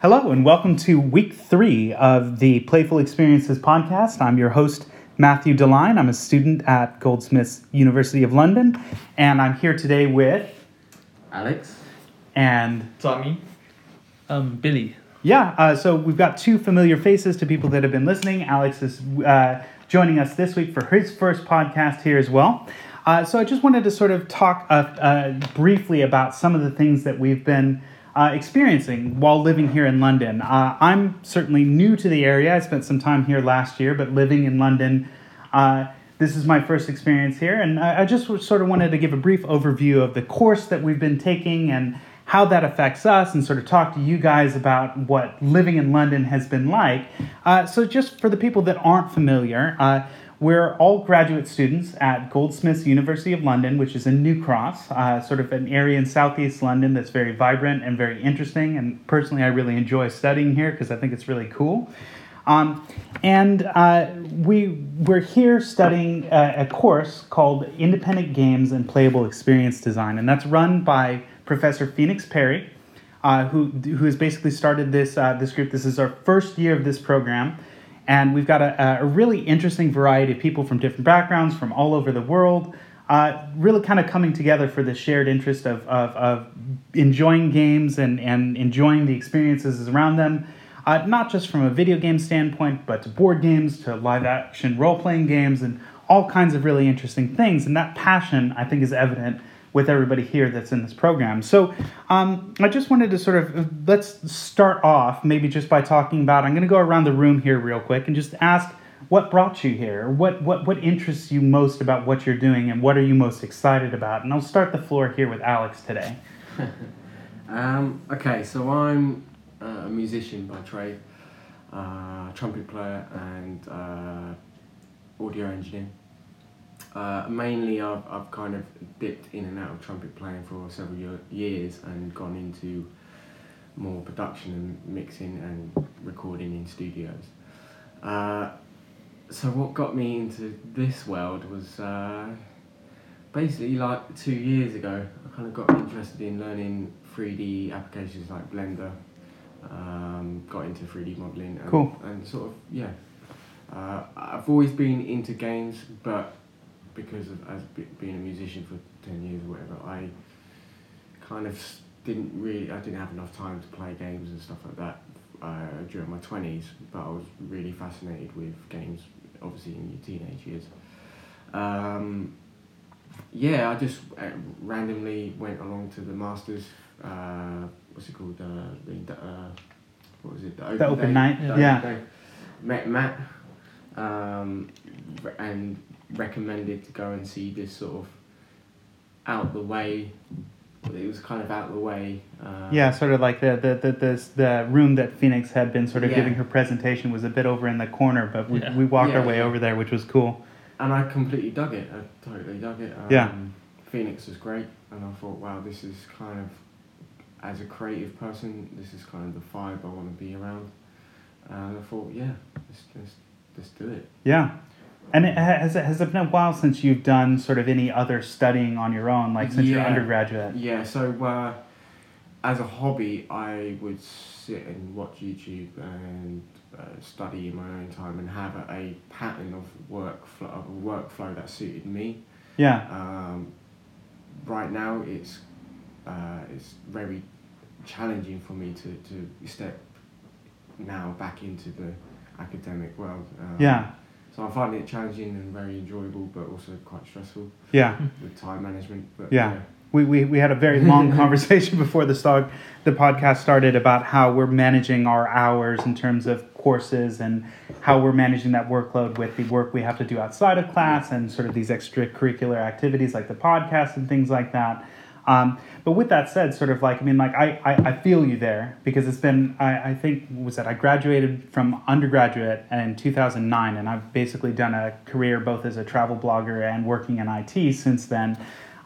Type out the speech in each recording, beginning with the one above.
Hello, and welcome to week three of the Playful Experiences podcast. I'm your host, Matthew Deline. I'm a student at Goldsmiths University of London, and I'm here today with Alex. and Tommy. Um, Billy. yeah. Uh, so we've got two familiar faces to people that have been listening. Alex is uh, joining us this week for his first podcast here as well. Uh, so I just wanted to sort of talk uh, uh, briefly about some of the things that we've been uh, experiencing while living here in London. Uh, I'm certainly new to the area. I spent some time here last year, but living in London, uh, this is my first experience here, and I, I just sort of wanted to give a brief overview of the course that we've been taking and how that affects us, and sort of talk to you guys about what living in London has been like. Uh, so, just for the people that aren't familiar, uh, we're all graduate students at Goldsmiths University of London, which is in New Cross, uh, sort of an area in southeast London that's very vibrant and very interesting. And personally, I really enjoy studying here because I think it's really cool. Um, and uh, we, we're here studying a, a course called Independent Games and Playable Experience Design, and that's run by Professor Phoenix Perry, uh, who, who has basically started this, uh, this group. This is our first year of this program. And we've got a, a really interesting variety of people from different backgrounds from all over the world, uh, really kind of coming together for the shared interest of, of, of enjoying games and, and enjoying the experiences around them, uh, not just from a video game standpoint, but to board games, to live action role playing games, and all kinds of really interesting things. And that passion, I think, is evident with everybody here that's in this program. So um, I just wanted to sort of let's start off maybe just by talking about. I'm going to go around the room here real quick and just ask what brought you here. What what what interests you most about what you're doing, and what are you most excited about? And I'll start the floor here with Alex today. Um, okay, so I'm uh, a musician by trade, uh, trumpet player and uh, audio engineer. Uh, mainly, I've, I've kind of dipped in and out of trumpet playing for several year, years and gone into more production and mixing and recording in studios. Uh, so, what got me into this world was uh, basically like two years ago. I kind of got interested in learning 3D applications like Blender. Um, got into 3D modeling and, Cool. and sort of yeah. Uh, I've always been into games, but because of as be, being a musician for ten years or whatever, I kind of didn't really I didn't have enough time to play games and stuff like that uh, during my twenties. But I was really fascinated with games, obviously in your teenage years. Um, yeah, I just uh, randomly went along to the masters. Uh, what's it called? Uh, the uh, what was it? The open, open day? night, The open yeah. day. Met Matt um, and recommended to go and see this sort of out the way. It was kind of out the way. Uh, Yeah, sort of like the the the the, the room that Phoenix had been sort of Yeah. giving her presentation was a bit over in the corner, but we, Yeah. we walked our way yeah. over there, which was cool. and I completely dug it. I totally dug it. Um, Yeah. Phoenix was great, and I thought, wow, this is kind of, as a creative person, this is kind of the vibe I want to be around. And I thought, yeah, let's let's, let's do it. Yeah. And it, has it has it been a while since you've done sort of any other studying on your own, like since Yeah. undergraduate? Yeah. So, uh, as a hobby, I would sit and watch YouTube and uh, study in my own time and have a, a pattern of workflow, of a workflow that suited me. Yeah. Um, right now, it's uh, it's very challenging for me to, to step now back into the academic world. Um, Yeah. So I'm finding it challenging and very enjoyable, but also quite stressful Yeah. with time management. But Yeah. We, we, we had a very long conversation before the start, the podcast started about how we're managing our hours in terms of courses and how we're managing that workload with the work we have to do outside of class and sort of these extracurricular activities like the podcast and things like that. Um, but with that said, sort of like, I mean, like, I, I, I feel you there because it's been, I, I think, what was that I graduated from undergraduate in 2009, and I've basically done a career both as a travel blogger and working in IT since then.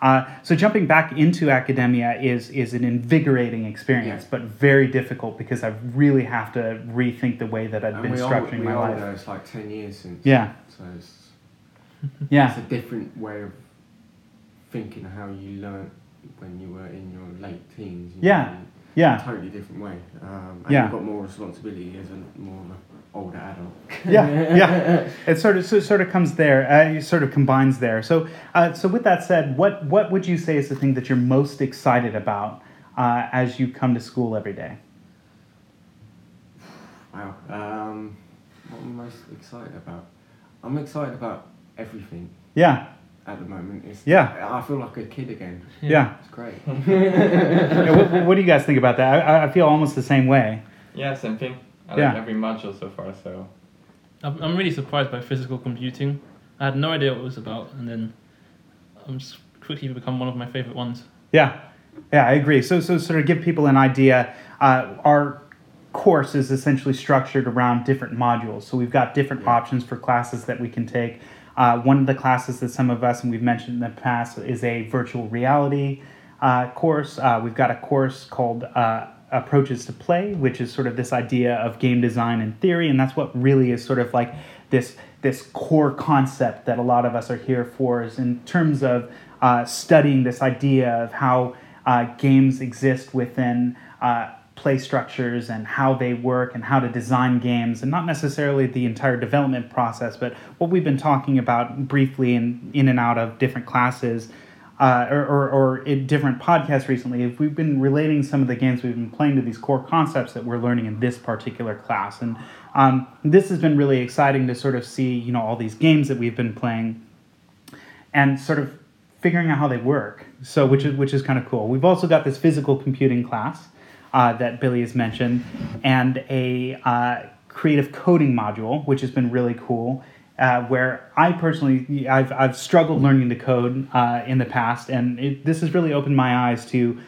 Uh, so jumping back into academia is is an invigorating experience, Yeah. but very difficult because I really have to rethink the way that I've And been all, structuring we my all life. it's like 10 years since. Yeah, So it's, yeah, it's a different way of thinking how you learnt when you were in your late teens. you Yeah. know. Yeah. totally different way. Um, and Yeah. you've got more responsibility as a more of an older adult. yeah, yeah. It sort of so it sort of comes there. Uh, it sort of combines there. So, uh, so with that said, what what would you say is the thing that you're most excited about uh, as you come to school every day? Wow. Um, what am I most excited about? I'm excited about everything Yeah, at the moment. It's, Yeah. I feel like a kid again. yeah. It's great. Yeah, what, what do you guys think about that? I, I feel almost the same way. Yeah, same thing. I Yeah. like every module so far, so I'm I'm really surprised by physical computing. I had no idea what it was about, and then I'm just quickly become one of my favorite ones. Yeah, yeah, I agree. So, so sort of give people an idea. Uh, our course is essentially structured around different modules. So we've got different Yeah. options for classes that we can take. Uh, one of the classes that some of us and we've mentioned in the past is a virtual reality uh, course. Uh, we've got a course called uh, Approaches to Play, which is sort of this idea of game design and theory, and that's what really is sort of like this this core concept that a lot of us are here for is in terms of uh, studying this idea of how uh, games exist within play structures and how they work and how to design games and not necessarily the entire development process but what we've been talking about briefly in, in and out of different classes uh, or, or, or in different podcasts recently if we've been relating some of the games we've been playing to these core concepts that we're learning in this particular class and um, this has been really exciting to sort of see you know all these games that we've been playing and sort of figuring out how they work. So which is which is kind of cool. We've also got this physical computing class uh, that Billy has mentioned, and a uh, creative coding module, which has been really cool. Uh, where I personally, I've, I've struggled learning to code uh, in the past, and it, this has really opened my eyes to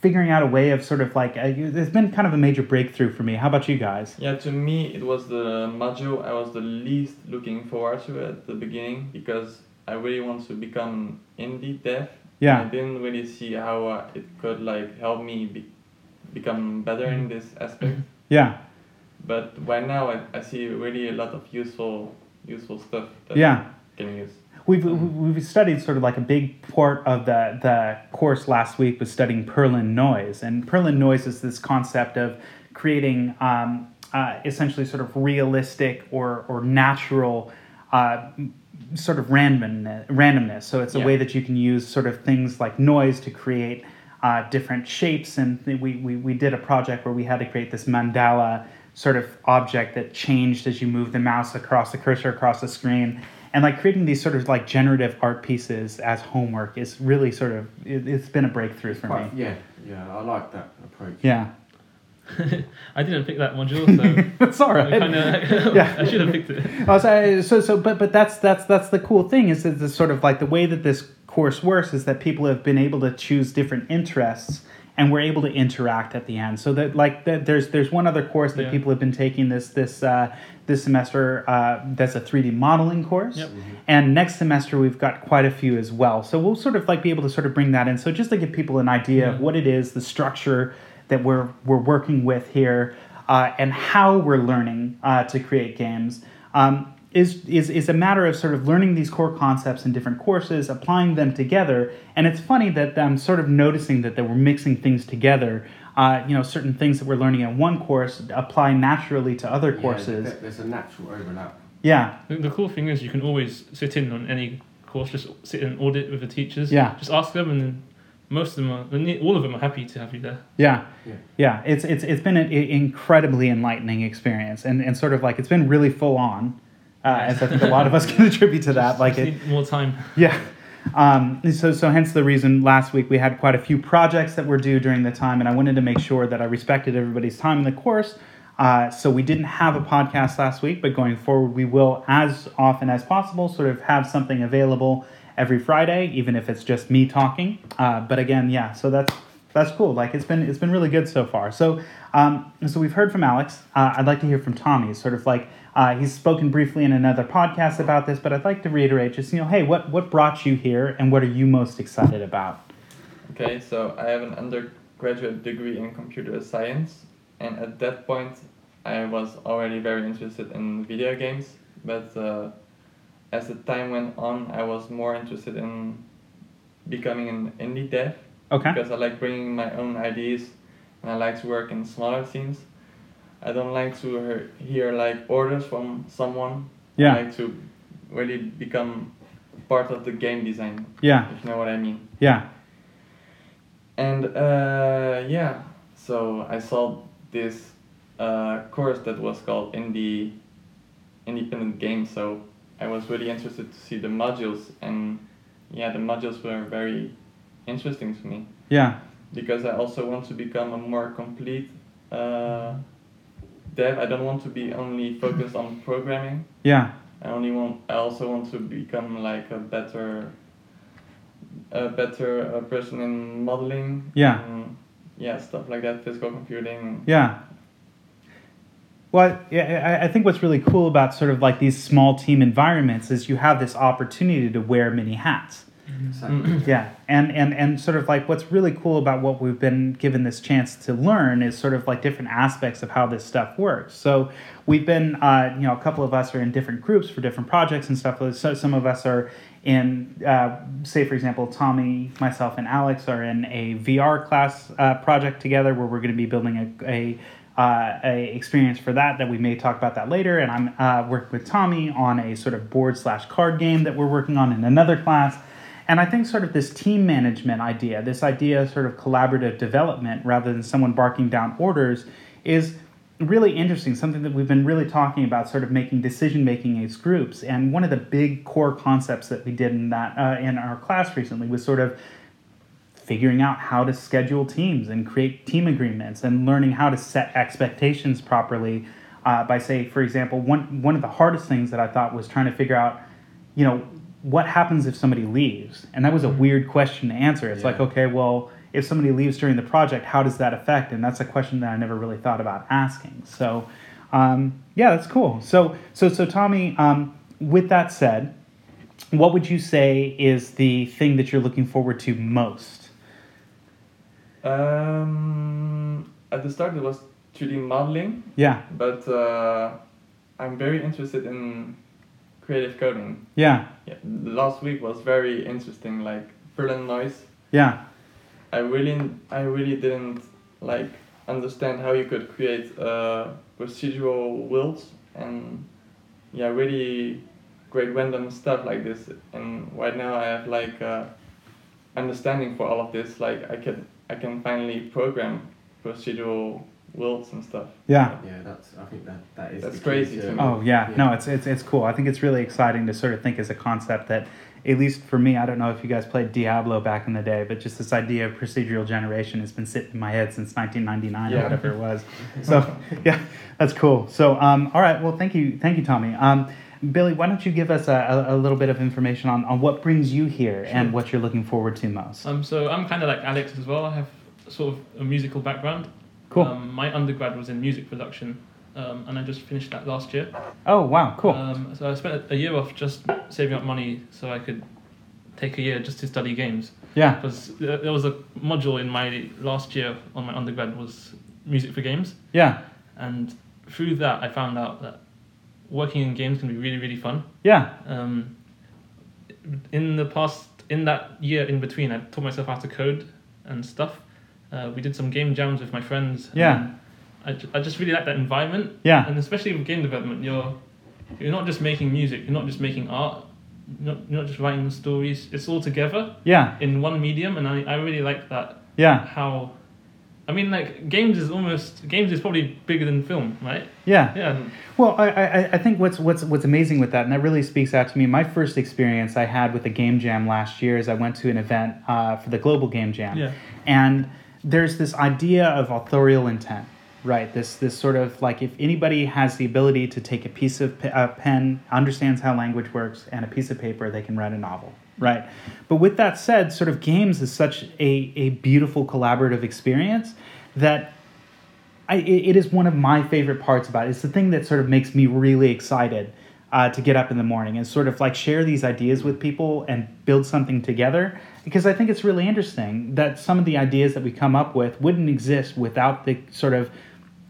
figuring out a way of sort of like, uh, it's been kind of a major breakthrough for me. How about you guys? yeah. To me, it was the module I was the least looking forward to at the beginning because I really want to become indie dev. Yeah. I didn't really see how uh, it could like help me be, become better in this aspect. Yeah, But right now, I, I see really a lot of useful useful stuff that yeah. I can use. We've, we've studied sort of like a big part of the, the course last week was studying Perlin noise. And Perlin noise is this concept of creating um, uh, essentially sort of realistic or, or natural uh, m- sort of randomness, randomness. So it's a Yeah. way that you can use sort of things like noise to create uh, different shapes. And we, we, we did a project where we had to create this mandala sort of object that changed as you move the mouse across the cursor across the screen and like creating these sort of like generative art pieces as homework is really sort of it, it's been a breakthrough for Quite- me yeah, yeah, I like that approach. yeah I didn't pick that module, so that's all right I, kinda, Yeah. I should have picked it. Oh, so, so so but but that's that's that's the cool thing is that the sort of like the way that this course works is that people have been able to choose different interests and we're able to interact at the end so that like that there's there's one other course that Yeah. people have been taking this this uh, this semester uh, that's a 3d modeling course Yep. and next semester we've got quite a few as well so we'll sort of like be able to sort of bring that in so just to give people an idea of what it is the structure that we're we're working with here uh, and how we're learning uh, to create games um, is, is is a matter of sort of learning these core concepts in different courses, applying them together. And it's funny that I'm sort of noticing that, that we're mixing things together. Uh, you know, certain things that we're learning in one course apply naturally to other Yeah, courses. there- there's a natural overlap. Yeah, The, the cool thing is you can always sit in on any course, just sit in audit with the teachers. Yeah. Just ask them, and then most of them are, all of them are happy to have you there. yeah, Yeah. yeah. It's it's it's been an incredibly enlightening experience, and and sort of like it's been really full on. Uh, as I think a lot of us can attribute to that. Like Just it, need more time. Yeah. Um, so, so hence the reason last week we had quite a few projects that were due during the time, and I wanted to make sure that I respected everybody's time in the course. Uh, so we didn't have a podcast last week, but going forward we will, as often as possible, sort of have something available every Friday, even if it's just me talking. Uh, but again, yeah. So that's that's cool. Like it's been it's been really good so far. So um, so we've heard from Alex. Uh, I'd like to hear from Tommy. Sort of like uh, he's spoken briefly in another podcast about this, but I'd like to reiterate just you know, hey, what what brought you here, and what are you most excited about? Okay, so I have an undergraduate degree in computer science, and at that point, I was already very interested in video games. But uh, as the time went on, I was more interested in becoming an indie dev. Okay. because I like bringing my own ideas and I like to work in smaller teams. I don't like to hear, hear like orders from someone. Yeah. I like to really become part of the game design, Yeah. if you know what I mean. Yeah. And uh, yeah, so I saw this uh, course that was called Indie Independent Game. So I was really interested to see the modules, and yeah, the modules were very interesting to me Yeah. because I also want to become a more complete uh, dev. I don't want to be only focused on programming. Yeah. I only want. I also want to become like a better, a better uh, person in modeling. Yeah. and, yeah, stuff like that, physical computing. Yeah. Well, yeah, I I think what's really cool about sort of like these small team environments is you have this opportunity to wear many hats. Exactly. Yeah, and and and sort of like what's really cool about what we've been given this chance to learn is sort of like different aspects of how this stuff works. So we've been, uh, you know, a couple of us are in different groups for different projects and stuff. So some of us are in, uh, say for example, Tommy, myself, and Alex are in a VR class uh, project together where we're going to be building a. a uh, a experience for that that we may talk about that later and i'm uh, working with tommy on a sort of board slash card game that we're working on in another class and I think sort of this team management idea, this idea of sort of collaborative development rather than someone barking down orders, is really interesting. Something that we've been really talking about, sort of making decision making as groups. And one of the big core concepts that we did in that uh, in our class recently was sort of figuring out how to schedule teams and create team agreements and learning how to set expectations properly. Uh, by say, for example, one one of the hardest things that I thought was trying to figure out, you know, what happens if somebody leaves? And that was a weird question to answer. It's like, okay, well, if somebody leaves during the project, how does that affect? And that's a question that I never really thought about asking. So, um, yeah, that's cool. So, so, so, Tommy, um, with that said, what would you say is the thing that you're looking forward to most? Um, at the start, it was 3D modeling, Yeah, but uh, I'm very interested in creative coding. yeah, Yeah, last week was very interesting, like Perlin noise. yeah, I really, I really didn't like understand how you could create uh, procedural worlds and yeah, really great random stuff like this. And right now I have like uh, understanding for all of this. Like I can, I can finally program procedural worlds and stuff. yeah. Yeah, that's. I think that that is. That's the crazy to- to me. Oh yeah, Yeah. no, it's it's it's cool. I think it's really exciting to sort of think as a concept that, at least for me, I don't know if you guys played Diablo back in the day, but just this idea of procedural generation has been sitting in my head since 1999 or whatever it was. So yeah, that's cool. So um, all right, well, thank you, thank you, Tommy. Um, Billy, why don't you give us a, a, little bit of information on, on what brings you here and what you're looking forward to most? Um, so I'm kind of like Alex as well. I have sort of a musical background. Cool. Um, my undergrad was in music production, um, and I just finished that last year. oh wow, cool. Um, so I spent a year off just saving up money so I could take a year just to study games. yeah, Because there was a module in my last year on my undergrad was music for games, yeah, and through that I found out that working in games can be really really fun. yeah, Um, in the past, in that year in between, I taught myself how to code and stuff. Uh, we did some game jams with my friends. Yeah. I, I just really like that environment. Yeah. And especially with game development, you're you're not just making music. You're not just making art. You're not, you're not just writing stories. It's all together yeah, in one medium, and I, I really like that. yeah, How, I mean, like games is almost games is probably bigger than film, right? yeah. Yeah. Well, I, I, I think what's what's what's amazing with that, and that really speaks out to me. My first experience I had with a game jam last year is I went to an event uh, for the Global Game Jam, Yeah. and there's this idea of authorial intent, right? This this sort of like if anybody has the ability to take a piece of pe- a pen, understands how language works, and a piece of paper, they can write a novel, right? But with that said, sort of games is such a a beautiful collaborative experience that I, it is one of my favorite parts about it. It's the thing that sort of makes me really excited uh, to get up in the morning and sort of like share these ideas with people and build something together. Because I think it's really interesting that some of the ideas that we come up with wouldn't exist without the sort of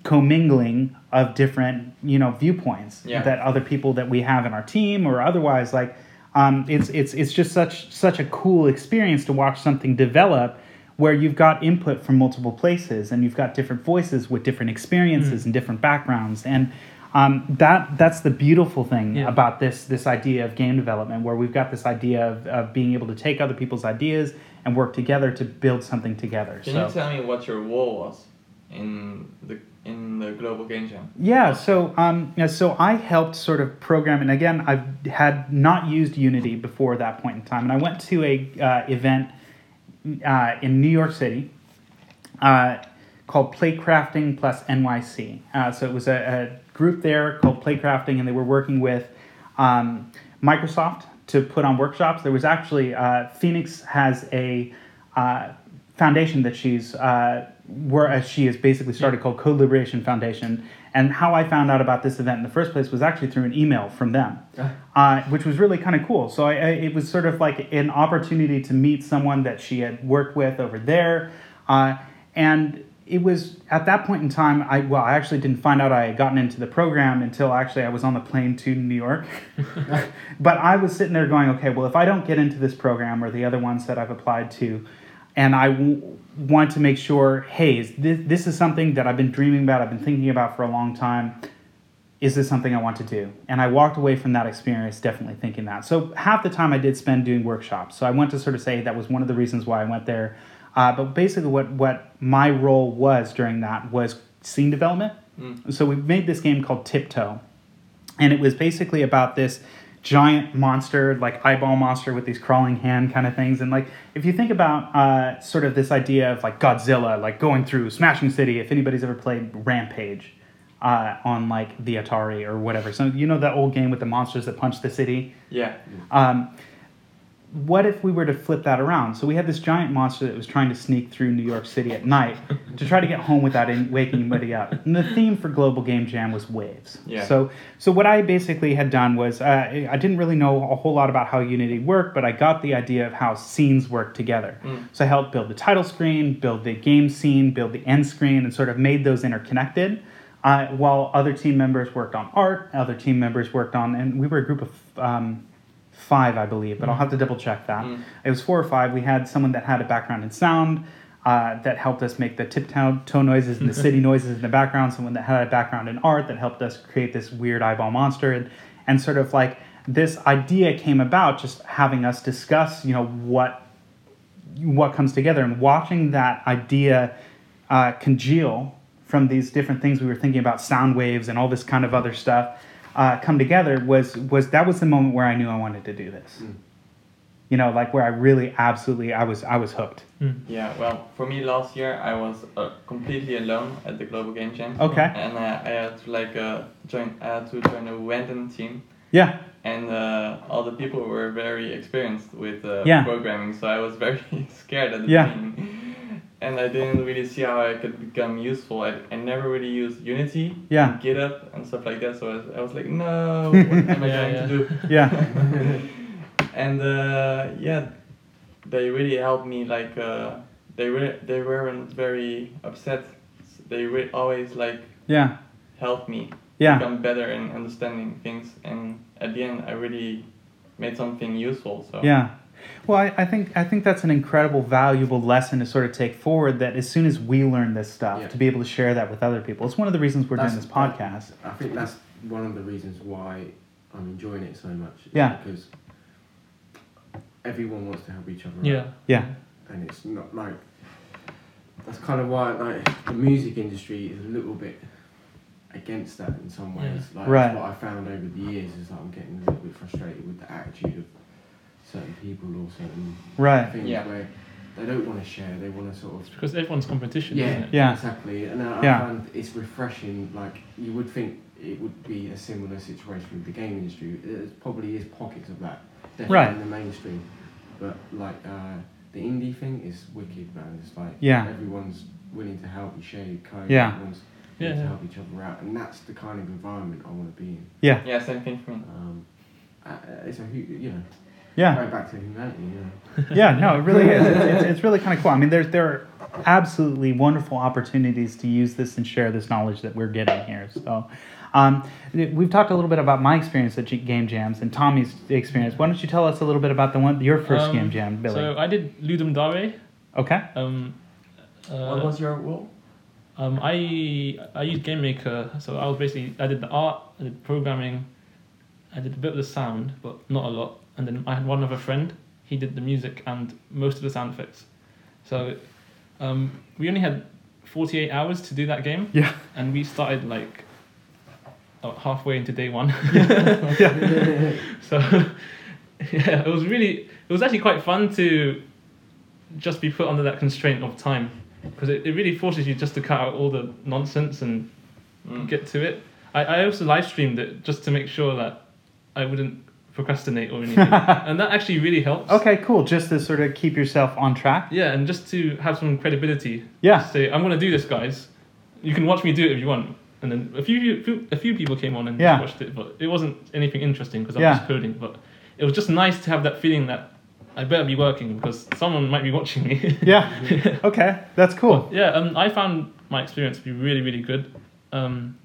commingling of different you know viewpoints Yeah. that other people that we have in our team or otherwise like um, it's it's it's just such such a cool experience to watch something develop where you've got input from multiple places and you've got different voices with different experiences Mm. and different backgrounds and um, that that's the beautiful thing Yeah. about this this idea of game development where we've got this idea of, of being able to take other people's ideas and work together to build something together Can so you tell me what your role was in the in the global game jam? Yeah, so um, yeah, so I helped sort of program, and again, I had not used Unity before that point in time, and I went to a uh, event uh, in New York City uh, called Playcrafting Plus NYC. Uh, so it was a, a group there called Playcrafting, and they were working with um, Microsoft to put on workshops. There was actually uh, Phoenix has a uh, foundation that she's uh, where uh, she has basically started called Code Liberation Foundation. And how I found out about this event in the first place was actually through an email from them, uh, which was really kind of cool. So I, I, it was sort of like an opportunity to meet someone that she had worked with over there, uh, and it was at that point in time. I well, I actually didn't find out I had gotten into the program until actually I was on the plane to New York. but I was sitting there going, okay, well, if I don't get into this program or the other ones that I've applied to, and I w- want to make sure, hey, is this, this is something that I've been dreaming about, I've been thinking about for a long time. Is this something I want to do? And I walked away from that experience definitely thinking that. So half the time I did spend doing workshops. So I want to sort of say that was one of the reasons why I went there. Uh, but basically, what, what my role was during that was scene development. Mm. So we made this game called Tiptoe, and it was basically about this giant monster, like eyeball monster with these crawling hand kind of things. And like, if you think about uh, sort of this idea of like Godzilla, like going through Smashing City, if anybody's ever played Rampage uh, on like the Atari or whatever, so you know that old game with the monsters that punch the city. Yeah. Um, what if we were to flip that around? So we had this giant monster that was trying to sneak through New York City at night to try to get home without any, waking anybody up. And the theme for Global Game Jam was waves. Yeah. So, so what I basically had done was uh, I didn't really know a whole lot about how Unity worked, but I got the idea of how scenes work together. Mm. So I helped build the title screen, build the game scene, build the end screen, and sort of made those interconnected. Uh, while other team members worked on art, other team members worked on, and we were a group of um, five, I believe, but I'll have to double check that. Mm. It was four or five. We had someone that had a background in sound uh, that helped us make the tiptoe toe noises and the city noises in the background. Someone that had a background in art that helped us create this weird eyeball monster, and, and sort of like this idea came about just having us discuss, you know, what what comes together and watching that idea uh, congeal from these different things we were thinking about sound waves and all this kind of other stuff uh, come together was was that was the moment where I knew I wanted to do this. Mm. You know, like where I really absolutely I was I was hooked. Mm. Yeah, well, for me last year I was uh, completely alone at the global game jam. Okay. And uh, I had to like uh, join. I had to join a random team, Yeah. and uh, all the people were very experienced with uh, Yeah. programming. So I was very scared at the Yeah. beginning, and I didn't really see how I could become useful. I, I never really used Unity, Yeah. and GitHub, and stuff like that. So I was, I was like, no, what am I Yeah, going yeah. to do? Yeah. and uh, yeah, they really helped me. Like uh, they were they weren't very upset. They re- always like Yeah. helped me Yeah. become better in understanding things. And at the end, I really made something useful. So Yeah. Well, I, I think I think that's an incredible, valuable lesson to sort of take forward. That as soon as we learn this stuff, Yeah. to be able to share that with other people, it's one of the reasons we're doing this podcast. I think that's one of the reasons why I'm enjoying it so much. Yeah. Because everyone wants to help each other. out. Yeah. Yeah. and it's not like that's kind of why like the music industry is a little bit against that in some ways. Like Right. what I found over the years is that I'm getting a little bit frustrated with the attitude of certain people or certain Right. things Yeah. where they don't want to share. They want to sort of It's because everyone's competition, yeah, isn't it? Yeah. exactly. And I Yeah. find it's refreshing. Like you would think it would be a similar situation with the game industry. There probably is pockets of that, definitely Right. in the mainstream. But like uh, the indie thing is wicked, man. It's like Yeah. everyone's willing to help and share your code. Yeah. Everyone's Yeah, willing to yeah. help each other out, and that's the kind of environment I want to be in. Yeah. yeah, same thing for me. Um, uh, it's a huge, you know Yeah. going back to humanity. You know. yeah, no, it really is. It's, it's, it's really kind of cool. I mean, there's there are absolutely wonderful opportunities to use this and share this knowledge that we're getting here. So, um, we've talked a little bit about my experience at game jams and Tommy's experience. Why don't you tell us a little bit about the one your first Um, game jam, Billy? So I did Ludum Dare. Okay. Um, uh, what was your role? Um, I I used Game Maker, so I was basically I did the art, I did programming, I did a bit of the sound, but not a lot. And then I had one other friend. He did the music and most of the sound effects. So um, we only had forty eight hours to do that game, Yeah. and we started like uh, halfway into day one. yeah. So yeah, it was really it was actually quite fun to just be put under that constraint of time because it, it really forces you just to cut out all the nonsense and Mm. get to it. I, I also live streamed it just to make sure that I wouldn't procrastinate or anything, and that actually really helps. Okay, cool. Just to sort of keep yourself on track. Yeah, and just to have some credibility. Yeah. Say I'm gonna do this, guys. You can watch me do it if you want. And then a few few- a few people came on and Yeah. watched it, but it wasn't anything interesting because I was Yeah. just coding. But it was just nice to have that feeling that I better be working because someone might be watching me. Yeah. Okay, that's cool. yeah, um, I found my experience to be really really good. Um,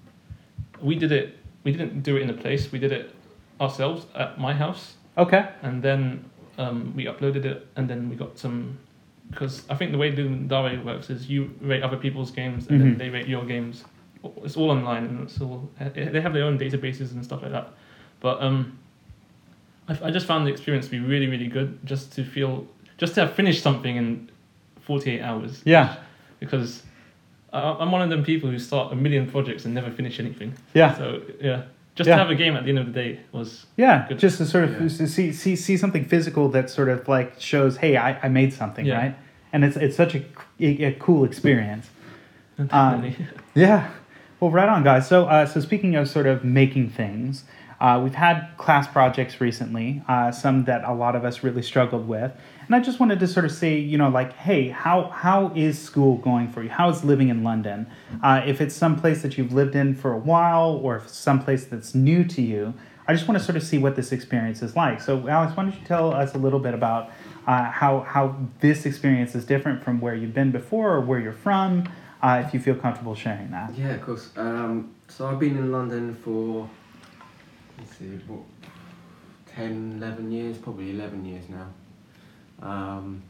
we did it. We didn't do it in a place. We did it ourselves at my house Okay. and then um, we uploaded it, and then we got some. Because I think the way Dare works is you rate other people's games, and Mhm. then they rate your games. It's all online, and it's all they have their own databases and stuff like that. But um, I, I just found the experience to be really, really good. Just to feel, just to have finished something in forty eight hours. Yeah. Because I, I'm one of them people who start a million projects and never finish anything. Yeah. So yeah, just Yeah. to have a game at the end of the day was Yeah. Good. Just to sort of Yeah. see see see something physical that sort of like shows, hey, I, I made something, Yeah. right? And it's it's such a, a, a cool experience. definitely. Yeah. Well, right on, guys. So, uh, so speaking of sort of making things, uh, we've had class projects recently, uh, some that a lot of us really struggled with, and I just wanted to sort of say, you know, like, hey, how how is school going for you? How is living in London? Uh, if it's some place that you've lived in for a while, or if it's someplace that's new to you, I just want to sort of see what this experience is like. So, Alex, why don't you tell us a little bit about uh, how how this experience is different from where you've been before or where you're from? uh, if you feel comfortable sharing that. Yeah, of course. Um, so I've been in London for, let's see, what, 10, 11 years, probably 11 years now. Um,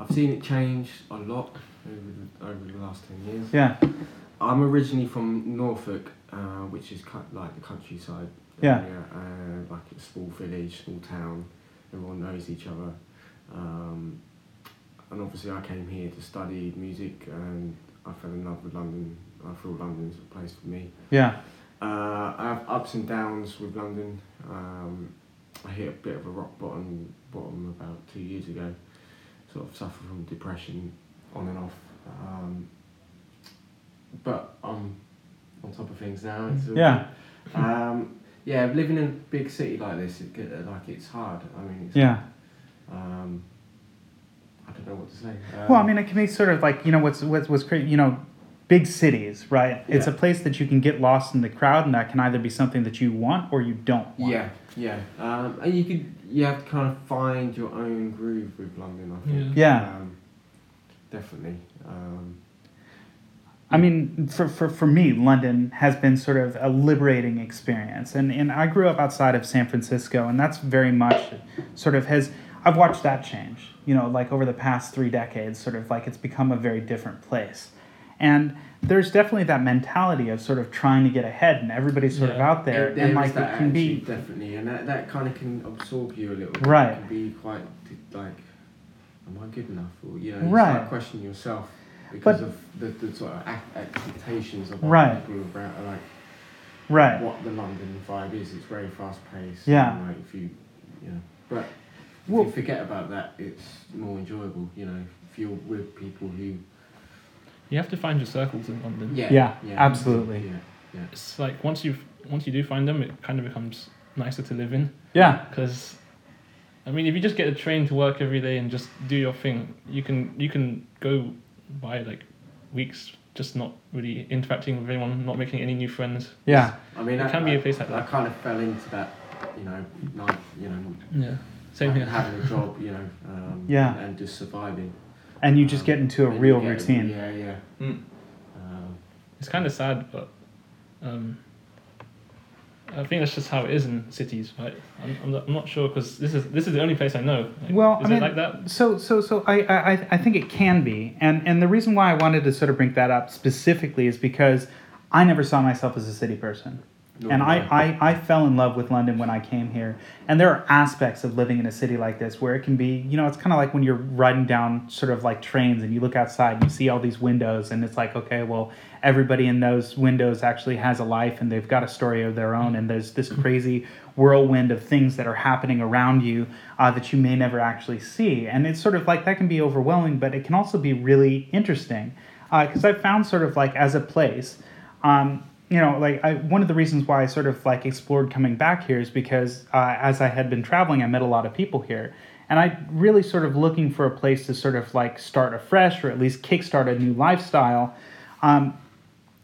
I've seen it change a lot over the, over the last 10 years. Yeah, I'm originally from Norfolk, uh, which is kind like the countryside Yeah. area, uh, like a small village, small town. Everyone knows each other. Um, and obviously, I came here to study music, and I fell in love with London. I feel London's a place for me. yeah, Uh, I have ups and downs with London. Um, I hit a bit of a rock bottom bottom about two years ago. Sort of suffer from depression on and off. Um, but I'm on top of things now. It's Yeah. Um, yeah, living in a big city like this, it like it's hard. I mean, it's, yeah. Um, I don't know what to say. Um, Well, I mean, it can be sort of like you know what's what's what's great. You know, big cities, right? It's a place that you can get lost in the crowd, and that can either be something that you want or you don't want. Yeah, yeah. Um, and you could you have to kind of find your own groove with London. I think. Yeah. Um, definitely. Um, I mean, for, for, for me, London has been sort of a liberating experience. And, and I grew up outside of San Francisco, and that's very much sort of has, I've watched that change, you know, like over the past three decades, sort of like it's become a very different place. And there's definitely that mentality of sort of trying to get ahead, and everybody's sort of out there. there and like that it can be, definitely, and that, that kind of can absorb you a little. bit. Right. It can be quite like, am I good enough? Or you know, you Right. start questioning yourself because But- of the, the sort of expectations of Right. people about like right. what the London vibe is. It's very fast paced. Yeah. And, like if you, you know, but if Well- you forget about that, it's more enjoyable. You know, if you're with people who. You have to find your circles in London. Yeah. Yeah, absolutely. Yeah. Yeah. It's like once you once you do find them, it kind of becomes nicer to live in. Yeah. Because, I mean, if you just get a train to work every day and just do your thing, you can you can go by like weeks just not really interacting with anyone, not making any new friends. Yeah. I mean, It I, can be a place like I that. kind of fell into that, you know, night, you know, Yeah, same here. having a job, you know, um, Yeah. and just surviving. And you just get into a real get- routine. Yeah, yeah. Mm. Um, It's kind of sad, but um, I think that's just how it is in cities, right? I'm, I'm, not, I'm not sure because this is this is the only place I know. Like, Well, is I mean, it like that? So, so, so I, I, I- I think it can be, and and the reason why I wanted to sort of bring that up specifically is because I never saw myself as a city person, Nor and I, I, I fell in love with London when I came here, and there are aspects of living in a city like this where it can be, you know, it's kind of like when you're riding down sort of like trains and you look outside and you see all these windows, and it's like, okay, well, everybody in those windows actually has a life and they've got a story of their own, and there's this crazy whirlwind of things that are happening around you uh, that you may never actually see. And it's sort of like that can be overwhelming, but it can also be really interesting. Because I've found sort of like as a place, um, you know, like I, one of the reasons why I sort of like explored coming back here is because uh, as I had been traveling, I met a lot of people here. And I really sort of looking for a place to sort of like start afresh or at least kickstart a new lifestyle. Um,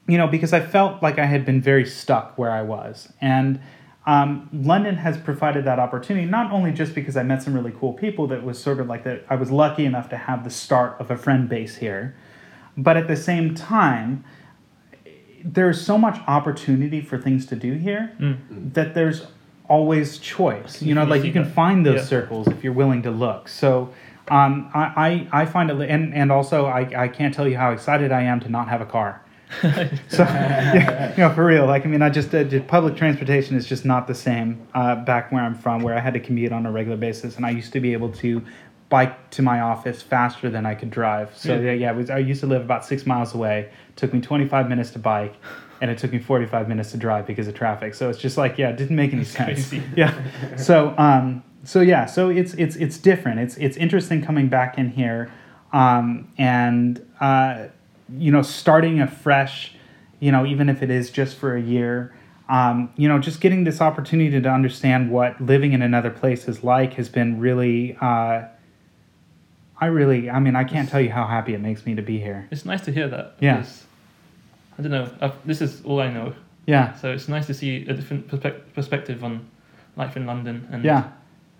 you know, because I felt like I had been very stuck where I was. And um, London has provided that opportunity, not only just because I met some really cool people that was sort of like that, I was lucky enough to have the start of a friend base here, but at the same time, there's so much opportunity for things to do here Mm. that there's always choice. You know, like you can find those Yeah. circles if you're willing to look. So um, I, I, I find it, and, and also I, I can't tell you how excited I am to not have a car. so, yeah, you know, for real, like, I mean, I just, uh, just- public transportation is just not the same uh, back where I'm from, where I had to commute on a regular basis. And I used to be able to bike to my office faster than I could drive. So, Yeah. yeah, yeah was, I used to live about six miles away. Took me 25 minutes to bike, and it took me 45 minutes to drive because of traffic. So it's just like, yeah, it didn't make any sense. crazy. Yeah. So, um, so yeah, so it's it's it's different. It's it's interesting coming back in here, um, and uh, you know, starting afresh. You know, even if it is just for a year. Um, you know, just getting this opportunity to understand what living in another place is like has been really. Uh, I really, I mean, I can't tell you how happy it makes me to be here. It's nice to hear that. Yeah. Because, I don't know. I've, this is all I know. Yeah, So it's nice to see a different perspe- perspective on life in London, and yeah.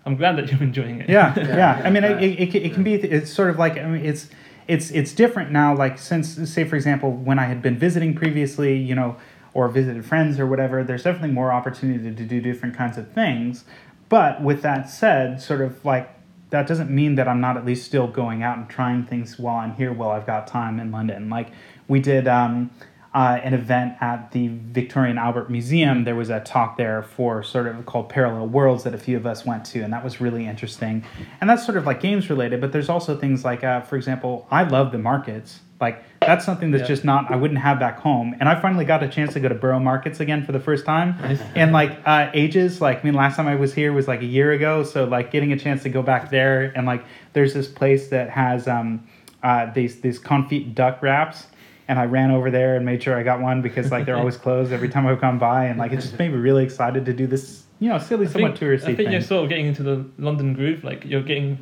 I'm glad that you're enjoying it. yeah, yeah. Yeah, I mean, yeah. it, it, it can be. It's sort of like I mean, it's it's it's different now. Like since, say, for example, when I had been visiting previously, you know, or visited friends or whatever, there's definitely more opportunity to do different kinds of things. But with that said, sort of like that doesn't mean that I'm not at least still going out and trying things while I'm here, while I've got time in London. Like we did. Um, uh, an event at the Victoria and Albert Museum. There was a talk there for sort of called Parallel Worlds that a few of us went to, and that was really interesting. And that's sort of like games related, but there's also things like, uh, for example, I love the markets. Like that's something that's Yeah. just not I wouldn't have back home. And I finally got a chance to go to Borough Markets again for the first time Nice. in like uh, ages. Like I mean, last time I was here was like a year ago. So like getting a chance to go back there and like there's this place that has um, uh, these these confit duck wraps. And I ran over there and made sure I got one because like they're always closed every time I come by, and like it just made me really excited to do this, you know, silly, I somewhat think, touristy I think thing. you're sort of getting into the London groove. Like you're getting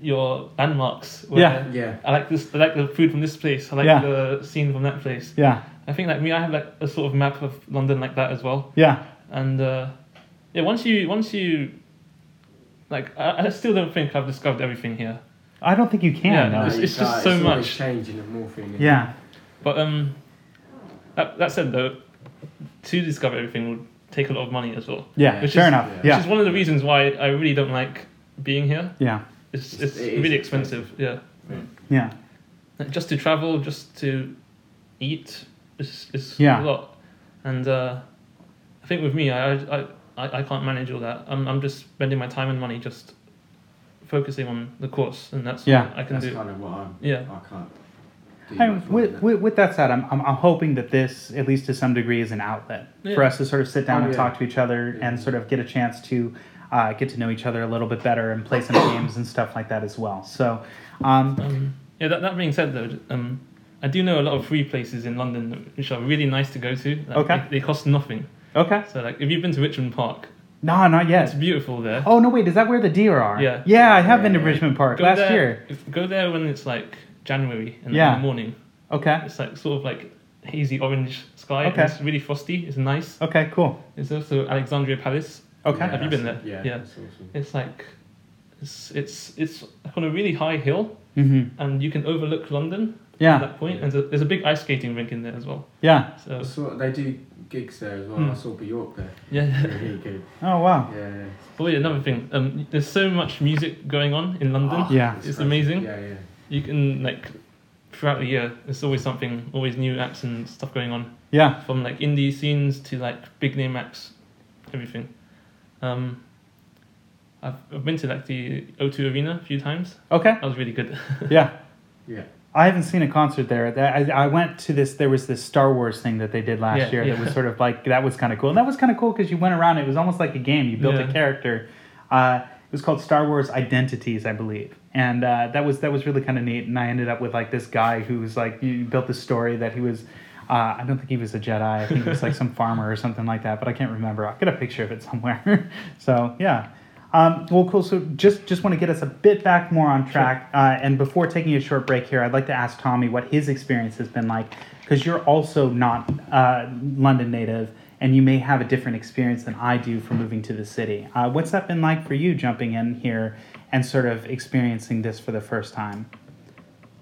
your landmarks. where Yeah. Yeah. I like this. I like the food from this place. I like Yeah. the scene from that place. Yeah, I think like me, I have like a sort of map of London like that as well. yeah, And uh, yeah, once you once you like, I, I still don't think I've discovered everything here. I don't think you can. Yeah, no. it's- it's just can't. so always much. changing and morphing. yeah, But um, that, that said though, to discover everything would take a lot of money as well. yeah. Which Fair is- enough. yeah. Which is one of the reasons why I really don't like being here. yeah, It's It's- it's really expensive. expensive. Yeah. yeah, Like, just to travel, just to eat, is is Yeah. a lot. And uh, I think with me, I, I I I can't manage all that. I'm I'm just spending my time and money just focusing on the course, and that's Yeah. what I can That's do. kind of what I'm. Yeah. I can't. Do I mean, much more than with, that. with, with that said, I'm, I'm, I'm hoping that this, at least to some degree, is an outlet for us to sort of sit down Oh, and yeah. talk to each other Yeah. and sort of get a chance to uh, get to know each other a little bit better and play some games and stuff like that as well. So, um, Um, yeah. That, that being said, though, um, I do know a lot of free places in London which are really nice to go to. Like, Okay. They, they cost nothing. okay. So like, if you've been to Richmond Park, No, not yet. it's beautiful there. Oh, no, wait, is that where the deer are? Yeah. Yeah, I have been to Yeah. Richmond Park Go last there, year. if- Go there when it's like January in, Yeah. the morning. Okay. It's like sort of like hazy orange sky. Okay. It's really frosty. It's nice. Okay, cool. It's also Alexandra Palace. Okay. Have you been there? Yeah. Yeah. Awesome. It's like it's it's it's on a really high hill, Mm-hmm. and you can overlook London at Yeah. that point. Yeah. And there's a, there's a big ice skating rink in there as well. Yeah. So So they do gigs there as well. Mm. I saw Bjork there. Yeah. Really good. Oh wow. Yeah. yeah. But yeah, another thing. Um, there's so much music going on in London. Oh, Yeah. It's crazy. amazing. Yeah, yeah. You can like throughout the year, there's always something, always new acts and stuff going on. Yeah. From like indie scenes to like big name acts, everything. Um, I've, I've been to like the O2 Arena a few times. Okay. That was really good. Yeah. Yeah. I haven't seen a concert there. That- I, I went to this. There was this Star Wars thing that they did last Yeah, year. That was sort of like that was kind of cool. And that was kind of cool because you went around. It was almost like a game. You built a character. Uh, it was called Star Wars Identities, I believe, and uh, that was that was really kind of neat. And I ended up with like this guy who was like you built this story that he was. Uh, I don't think he was a Jedi. I think he was like some farmer or something like that, but I can't remember. I'll get a picture of it somewhere. so yeah. Um, well, cool. So just just want to get us a bit back more on track. Uh, and before taking a short break here, I'd like to ask Tommy what his experience has been like, because you're also not uh, London native, and you may have a different experience than I do for moving to the city. Uh, what's that been like for you, jumping in here and sort of experiencing this for the first time?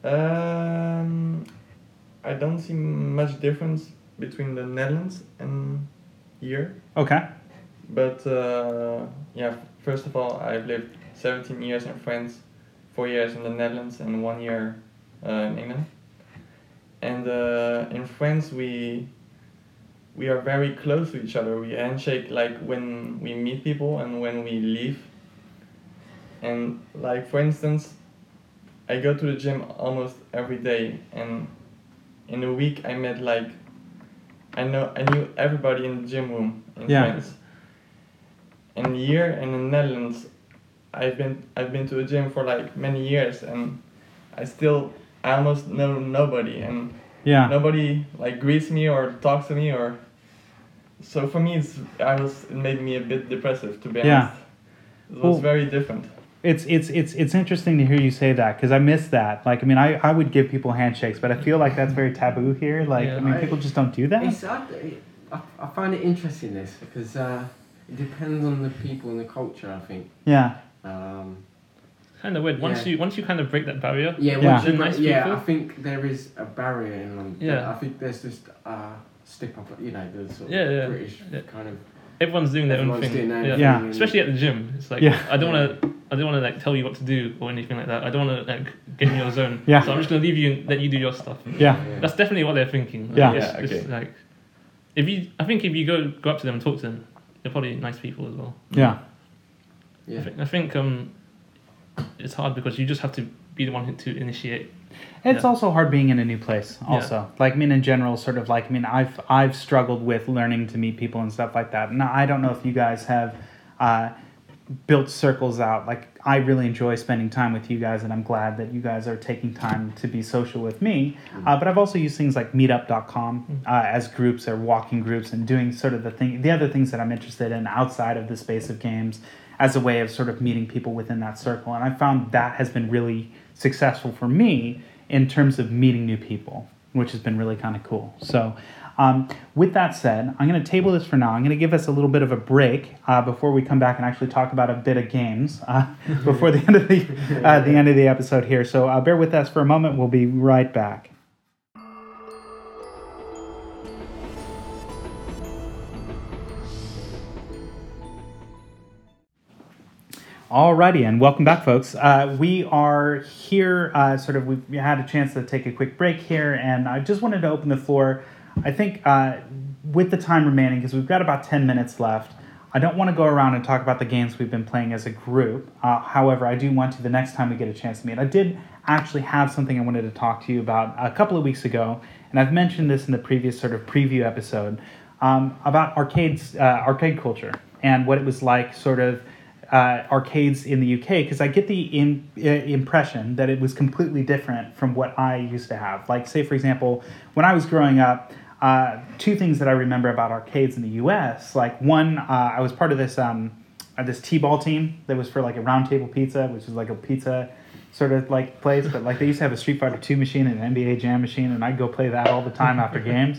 Um, I don't see much difference between the Netherlands and here. Okay. But uh, yeah, first of all, I've lived 17 years in France, four years in the Netherlands, and one year uh, in England. And uh, in France, we we are very close to each other. We handshake like when we meet people and when we leave. And like for instance, I go to the gym almost every day, and in a week I met like I know I knew everybody in the gym room in Yeah. France. And here in the Netherlands, I've been I've been to a gym for like many years, and I still I almost know nobody, and Yeah. nobody like greets me or talks to me or. So for me, it's I was it made me a bit depressive to be Yeah. honest. It was Well- very different. It's it's it's it's interesting to hear you say that because I miss that. Like I mean, I, I would give people handshakes, but I feel like that's very taboo here. Like Yeah. I mean, I- people just don't do that. It's, I, I, I find it interesting this because uh, it depends on the people and the culture. I think. Yeah. Um, kind of weird. Once Yeah. you once you kind of break that barrier. yeah, Yeah. once you The nice yeah. people. I think there is a barrier in London. Yeah. I think there's just uh, step up. You know, the sort of Yeah, yeah. British Yeah. kind of. Everyone's doing their own thing. doing their yeah. Yeah. Especially at the gym. It's like Yeah. I don't want to. I don't want to like tell you what to do or anything like that. I don't want to like get in your zone. Yeah. So I'm just gonna leave you and let you do your stuff. Yeah. That's definitely what they're thinking. Like, Yeah. it's- Yeah, it's okay. like if you, I think if you go go up to them and talk to them, they're probably nice people as well. Yeah. I, Yeah. think, I think um, it's hard because you just have to be the one to initiate. It's Yeah. also hard being in a new place. Also, like I mean, in general, sort of like I mean, I've I've struggled with learning to meet people and stuff like that. And I don't know if you guys have uh, built circles out. Like I really enjoy spending time with you guys, and I'm glad that you guys are taking time to be social with me. Uh, but I've also used things like Meetup.com uh, as groups or walking groups, and doing sort of the thing, the other things that I'm interested in outside of the space of games, as a way of sort of meeting people within that circle. And I found that has been really successful for me in terms of meeting new people, which has been really kind of cool. So, um, with that said, I'm going to table this for now. I'm going to give us a little bit of a break uh, before we come back and actually talk about a bit of games uh, before the end of the uh, the end of the episode here. So, uh, bear with us for a moment. We'll be right back. Alrighty, and welcome back, folks. Uh, we are here, uh, sort of, we've had a chance to take a quick break here, and I just wanted to open the floor. I think uh, with the time remaining, because we've got about 10 minutes left, I don't want to go around and talk about the games we've been playing as a group. Uh, however, I do want to the next time we get a chance to meet. I did actually have something I wanted to talk to you about a couple of weeks ago, and I've mentioned this in the previous sort of preview episode um, about arcades, uh, arcade culture, and what it was like, sort of uh, arcades in the UK because I get the in, uh, impression that it was completely different from what I used to have. Like, say, for example, when I was growing up, uh, two things that I remember about arcades in the US. Like, one, uh, I was part of this um, uh, this T-ball team that was for like a round table pizza, which is like a pizza sort of like place. But like they used to have a Street Fighter Two machine and an NBA Jam machine, and I'd go play that all the time after games.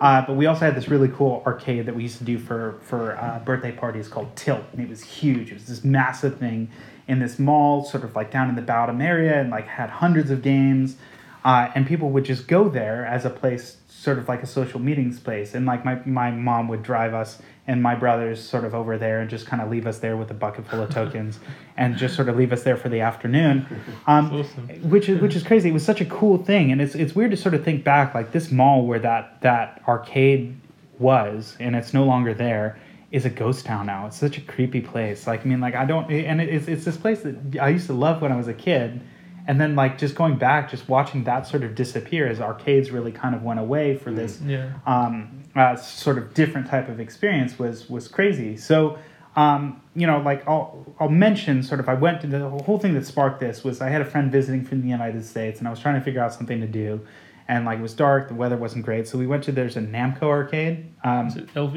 Uh, but we also had this really cool arcade that we used to do for for uh, birthday parties called Tilt, and it was huge. It was this massive thing in this mall, sort of like down in the Bowdom area, and like had hundreds of games. uh, and people would just go there as a place, sort of like a social meeting space. And like my my mom would drive us and my brothers sort of over there and just kind of leave us there with a bucket full of tokens, and just sort of leave us there for the afternoon. Um, awesome. which is which is crazy. It was such a cool thing, and it's it's weird to sort of think back, like this mall where that that arcade was, and it's no longer there, is a ghost town now. It's such a creepy place. Like I mean, like I don't, and it's it's this place that I used to love when I was a kid, and then like just going back, just watching that sort of disappear as arcades really kind of went away for this Yeah. um, uh, sort of different type of experience was was crazy. So, um, you know, like I'll I'll mention sort of I went to the whole thing that sparked this was I had a friend visiting from the United States and I was trying to figure out something to do, and like it was dark, the weather wasn't great, so we went to there's a Namco arcade. Um, Is it LV?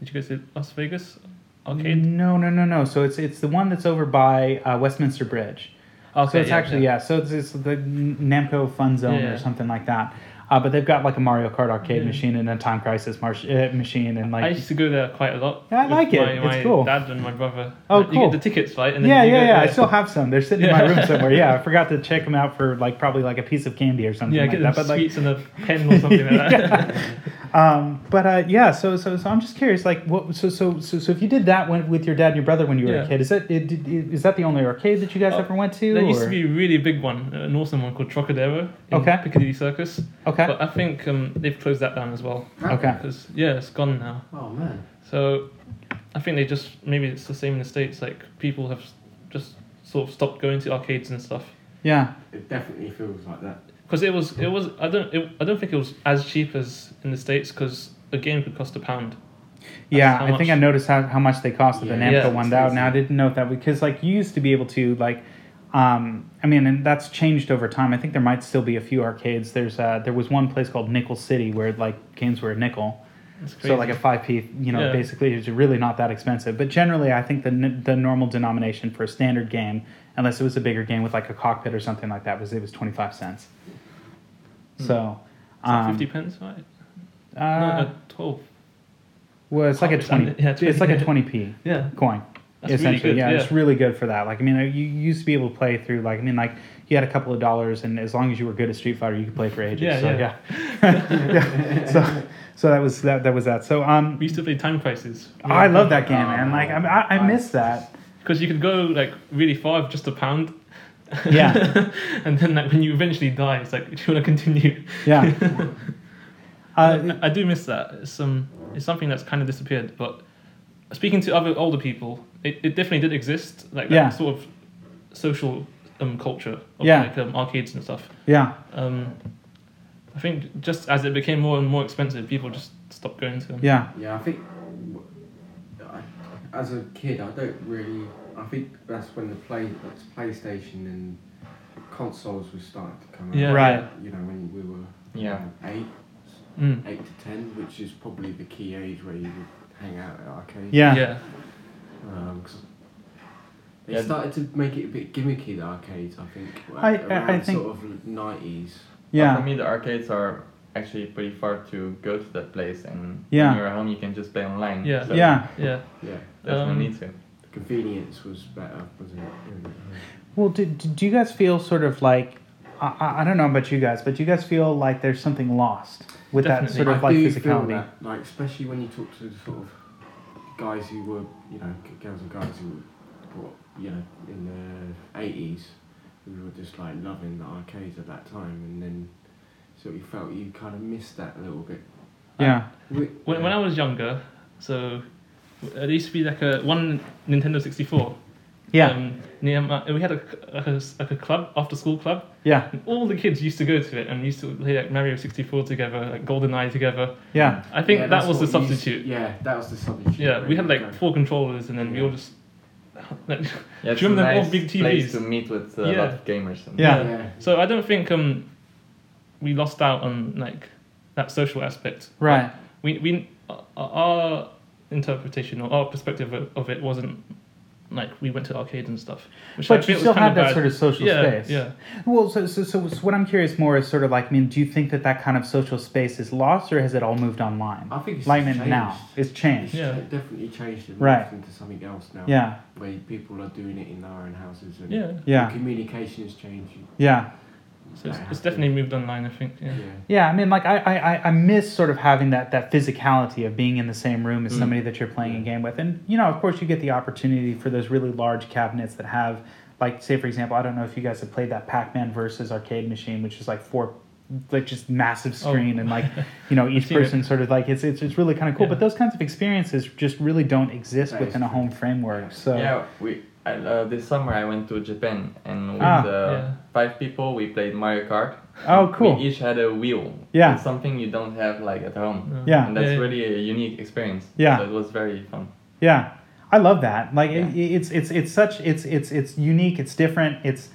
Did you go to Las Vegas arcade? No, no, no, no. So it's it's the one that's over by uh, Westminster Bridge. Okay, so it's actually yeah. So it's, it's the Namco Fun Zone Yeah. or something like that. Uh, but they've got like a Mario Kart arcade Yeah. machine and a Time Crisis march, uh, machine and like I used to go there quite a lot. Yeah, I like it. My, It's my cool. dad and my brother. Oh, You cool. get the tickets, right? And then yeah, you yeah, yeah. I still have some. They're sitting in my room somewhere. Yeah, I forgot to check them out for like probably like a piece of candy or something Yeah, like get that. But like, sweets and a pen or something like that. um, but uh, yeah. So, so, so I'm just curious. Like, what? So, so, so, so if you did that when, with your dad and your brother when you were a kid, is that it, did- is that the only arcade that you guys Oh, ever went to? There used to be a really big one, uh, an awesome one called Trocadero Okay. Piccadilly Circus. Okay. But I think um, they've closed that down as well. Okay. Because, yeah, it's gone now. Oh man. So I think they just, maybe it's the same in the States, like people have just sort of stopped going to arcades and stuff. Yeah. It definitely feels like that. Because it was, it was, I don't, it, I don't think it was as cheap as in the States because a game could cost a pound. Yeah, how I think I noticed how, how much they cost at the Yeah. Namco Yeah, one. it's Now, now I didn't know that because like you used to be able to like, um, I mean, and that's changed over time. I think there might still be a few arcades. There's uh, there was one place called Nickel City where like games were a nickel, so like a five p. You know, Yeah. basically it's really not that expensive. But generally, I think the the normal denomination for a standard game, unless it was a bigger game with like a cockpit or something like that, was it was twenty five cents. Hmm. So, um, 50 pence, right? uh, no, 12. well, it's like a twenty. yeah, it's like a twenty p. Yeah. coin. That's really essentially, good, yeah, yeah. it's really good for that. Like, I mean, you used to be able to play through, like, I mean, like, you had a couple of dollars, and as long as you were good at Street Fighter, you could play for ages. Yeah, so, yeah. yeah. Yeah. So, so that was that. That was that. So, um, We used to play Time Crisis. I love that game, man. Like, I, I, I miss that. Because you could go like really far with just a pound. Yeah. and then like when you eventually die, it's like, do you want to continue? Yeah. Uh, I, I do miss that. It's um, it's something that's kind of disappeared. But speaking to other older people, it, it definitely did exist. Like that Yeah. sort of social um culture of Yeah. like um, arcades and stuff. yeah. Um, I think just as it became more and more expensive, people just stopped going to them. Yeah. Yeah, I think as a kid, I don't really. I think that's when the play, that's PlayStation and consoles were starting to come out. Yeah. Right. You know, when we were Yeah. uh, eight, Mm. eight to ten, which is probably the key age where you would hang out at arcades. Yeah. Yeah. Um, 'cause they Yeah. started to make it a bit gimmicky. The arcades, I think. I- I- around I think- sort of nineties. But Yeah. for me, the arcades are actually pretty far to go to that place, and Yeah. when you're at home, you can just play online. Yeah. So Yeah. Yeah. Yeah, There's Um, no need to. the convenience was better, wasn't it? Well, do, do you guys feel sort of like, I, I- I don't know about you guys, but do you guys feel like there's something lost with that Definitely. sort of I like do physicality? feel that, like especially when you talk to sort of guys who were, you know, girls and guys who were, brought, you know, in the eighties, who were just like loving the arcades at that time, and then so you felt you kind of missed that a little bit. Yeah. We- When, when I was younger, so there used to be like a one Nintendo 64. Yeah. Um, near my, we had a, like a, a club, after school club, Yeah. and all the kids used to go to it and used to play like Mario 64 together, like GoldenEye together. Yeah. I think Yeah, that was the what you used- substitute. yeah, that was the substitute. Yeah, we had like go. four controllers and then we all just. Like, Yeah, it's Do you remember a them all nice big place TVs? to meet with uh, a Yeah. lot of gamers. And Yeah. yeah. so I don't think um, we lost out on like that social aspect. Right. we we uh, our interpretation or our perspective of, of it wasn't like we went to arcades and stuff. Which I But you still kind had that bad. sort of social yeah, space. Yeah, Well, so, so, so, so what I'm curious more is sort of like, I mean, do you think that that kind of social space is lost or has it all moved online? I think it's Like changed. now, it's It's changed. Yeah. cha- definitely changed and Right. morphed into something else now. Yeah. Where people are doing it in their own houses and yeah. Yeah. communication is changing. Yeah. So it's, it's definitely moved online, I think. Yeah. Yeah. Yeah, I mean, like I, I, I- I miss sort of having that that physicality of being in the same room as Mm. somebody that you're playing a game with, and you know, of course, you get the opportunity for those really large cabinets that have, like, say for example, I don't know if you guys have played that Pac-Man versus arcade machine, which is like four, like just massive screen and like, you know, each seen it. person sort of like it's it's, it's really kind of cool. Yeah. But those kinds of experiences just really don't exist That is within a home framework. So Yeah, we I, uh, this summer I went to Japan and with Ah. uh, Yeah. five people we played Mario Kart. Oh, cool. We each had a wheel. Yeah. It's something you don't have like at home. Yeah. And that's Yeah. really a unique experience. Yeah. So it was very fun. Yeah, I love that. Like it, it's it's it's such it's it's it's unique. It's different. It's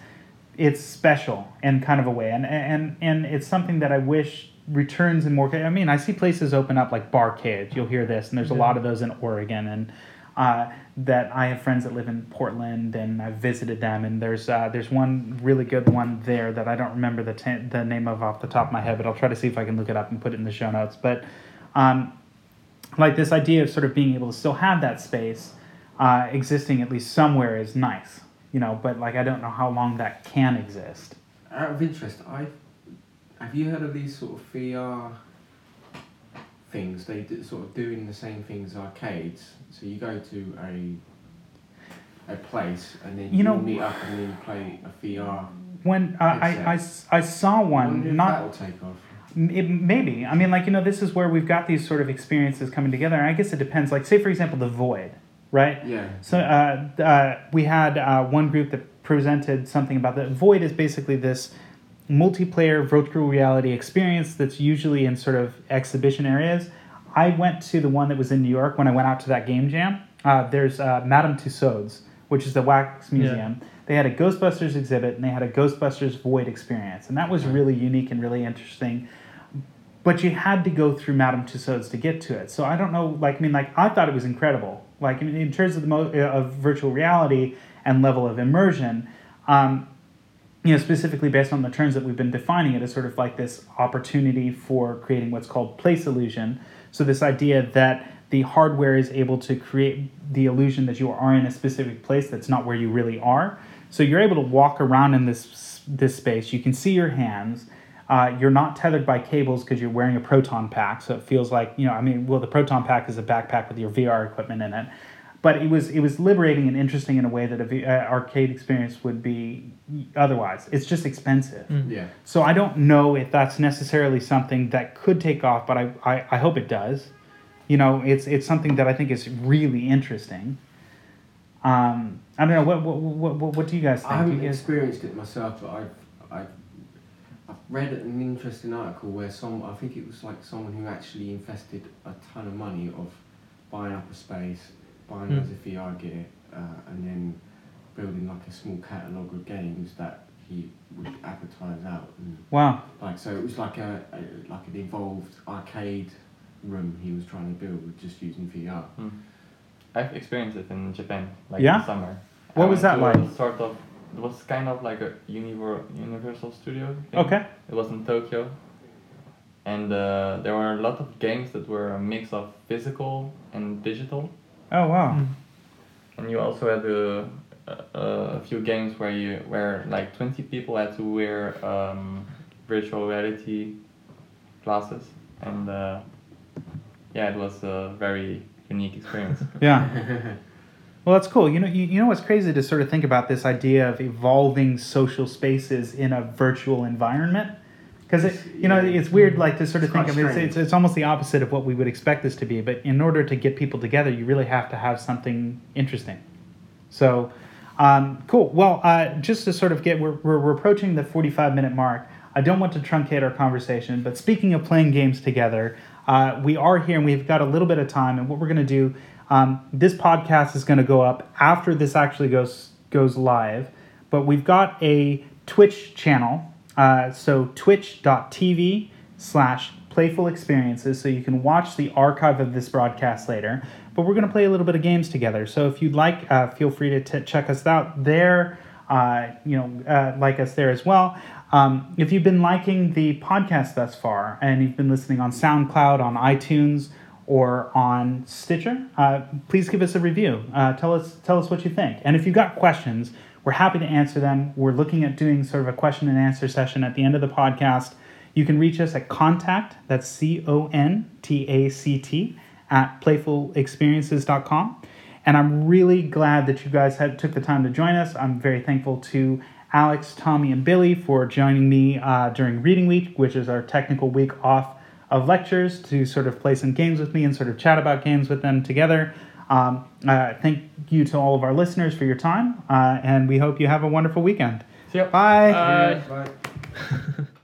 it's special in kind of a way, and and and it's something that I wish returns in more. I mean, I see places open up like barcades. You'll hear this, and there's a lot of those in Oregon, and uh, that I have friends that live in Portland, and I've visited them. And there's uh, there's one really good one there that I don't remember the the name of off the top of my head, but I'll try to see if I can look it up and put it in the show notes. But um, like this idea of sort of being able to still have that space uh, existing at least somewhere is nice, you know. But like I don't know how long that can exist. Out of interest, I have you heard of these sort of VR things? They do, sort of doing the same things arcades. So you go to a a place and then You you, know- meet up and then you play a VR. When uh, I, I I saw one, not take off. It, maybe. I mean, like, you know, this is where we've got these sort of experiences coming together. And I guess it depends. Like, say, for example, The Void, right? Yeah. So uh, uh, we had uh, one group that presented something about the Void is basically this multiplayer virtual reality experience that's usually in sort of exhibition areas. I went to the one that was in New York when I went out to that game jam. Uh, there's uh, Madame Tussauds, which is the wax museum. They had a Ghostbusters exhibit and they had a Ghostbusters Void experience, and that was really unique and really interesting but you had to go through Madame Tussauds to get to it. So I don't know, like I mean, like I thought it was incredible. Like in, in terms of the mo- uh, of virtual reality and level of immersion, um, you know, specifically based on the terms that we've been defining it as sort of like this opportunity for creating what's called place illusion. So this idea that the hardware is able to create the illusion that you are in a specific place that's not where you really are. So you're able to walk around in this this space. You can see your hands. Uh, you're not tethered by cables because you're wearing a proton pack, so it feels like you know. I mean, well, the proton pack is a backpack with your VR equipment in it, but it was it was liberating and interesting in a way that a v- uh, arcade experience would be otherwise. It's just expensive. Yeah. So I don't know if that's necessarily something that could take off, but I, I, I hope it does. You know, it's it's something that I think is really interesting. Um, I don't know what what, what, what, what do you guys think? I haven't guys- experienced it myself, but I've, I've, I've read an interesting article where some, I think it was like someone who actually invested a ton of money of buying up a space, buying Hmm. loads of VR gear, uh, and then building like a small catalogue of games that he would advertise out. And wow. like so, it was like a, a like an evolved arcade room he was trying to build with just using VR. Hmm. I've experienced it in Japan, like Yeah? in summer. What I was that to a like? Sort of. It was kind of like a univer- Universal Studio. Thing. Okay. It was in Tokyo, and uh, there were a lot of games that were a mix of physical and digital. Oh wow. Mm. And you also had a, a, a few games where you where like twenty people had to wear um, virtual reality glasses, and uh, yeah, it was a very unique experience. Yeah. Well, that's cool. You know, you, you know what's crazy to sort of think about this idea of evolving social spaces in a virtual environment, because it, you know, it's weird like to sort of It's think of it. It's, it's it's almost the opposite of what we would expect this to be. But in order to get people together, you really have to have something interesting. So, um, cool. Well, uh, just to sort of get, we're, we're, we're approaching the 45 minute mark. I don't want to truncate our conversation, but speaking of playing games together, uh, we are here and we've got a little bit of time. And what we're going to do, um, this podcast is going to go up after this actually goes goes live, but we've got a Twitch channel. Uh, so twitch.tv slash playful experiences so you can watch the archive of this broadcast later. But we're going to play a little bit of games together so if you'd like uh, feel free to t- check us out there uh, you know uh, like us there as well. Um, if you've been liking the podcast thus far and you've been listening on soundcloud on itunes or on stitcher uh, please give us a review. Uh, tell us tell us what you think. And if you've got questions We're happy to answer them. We're looking at doing sort of a question and answer session at the end of the podcast. You can reach us at contact, that's C O N T A C T, at playfulexperiences.com. And I'm really glad that you guys had took the time to join us. I'm very thankful to Alex, Tommy, and Billy for joining me uh, during Reading Week, which is our technical week off of lectures, to sort of play some games with me and sort of chat about games with them together. Um, uh, thank you to all of our listeners for your time, uh, and we hope you have a wonderful weekend. See ya. Bye. Bye. Bye.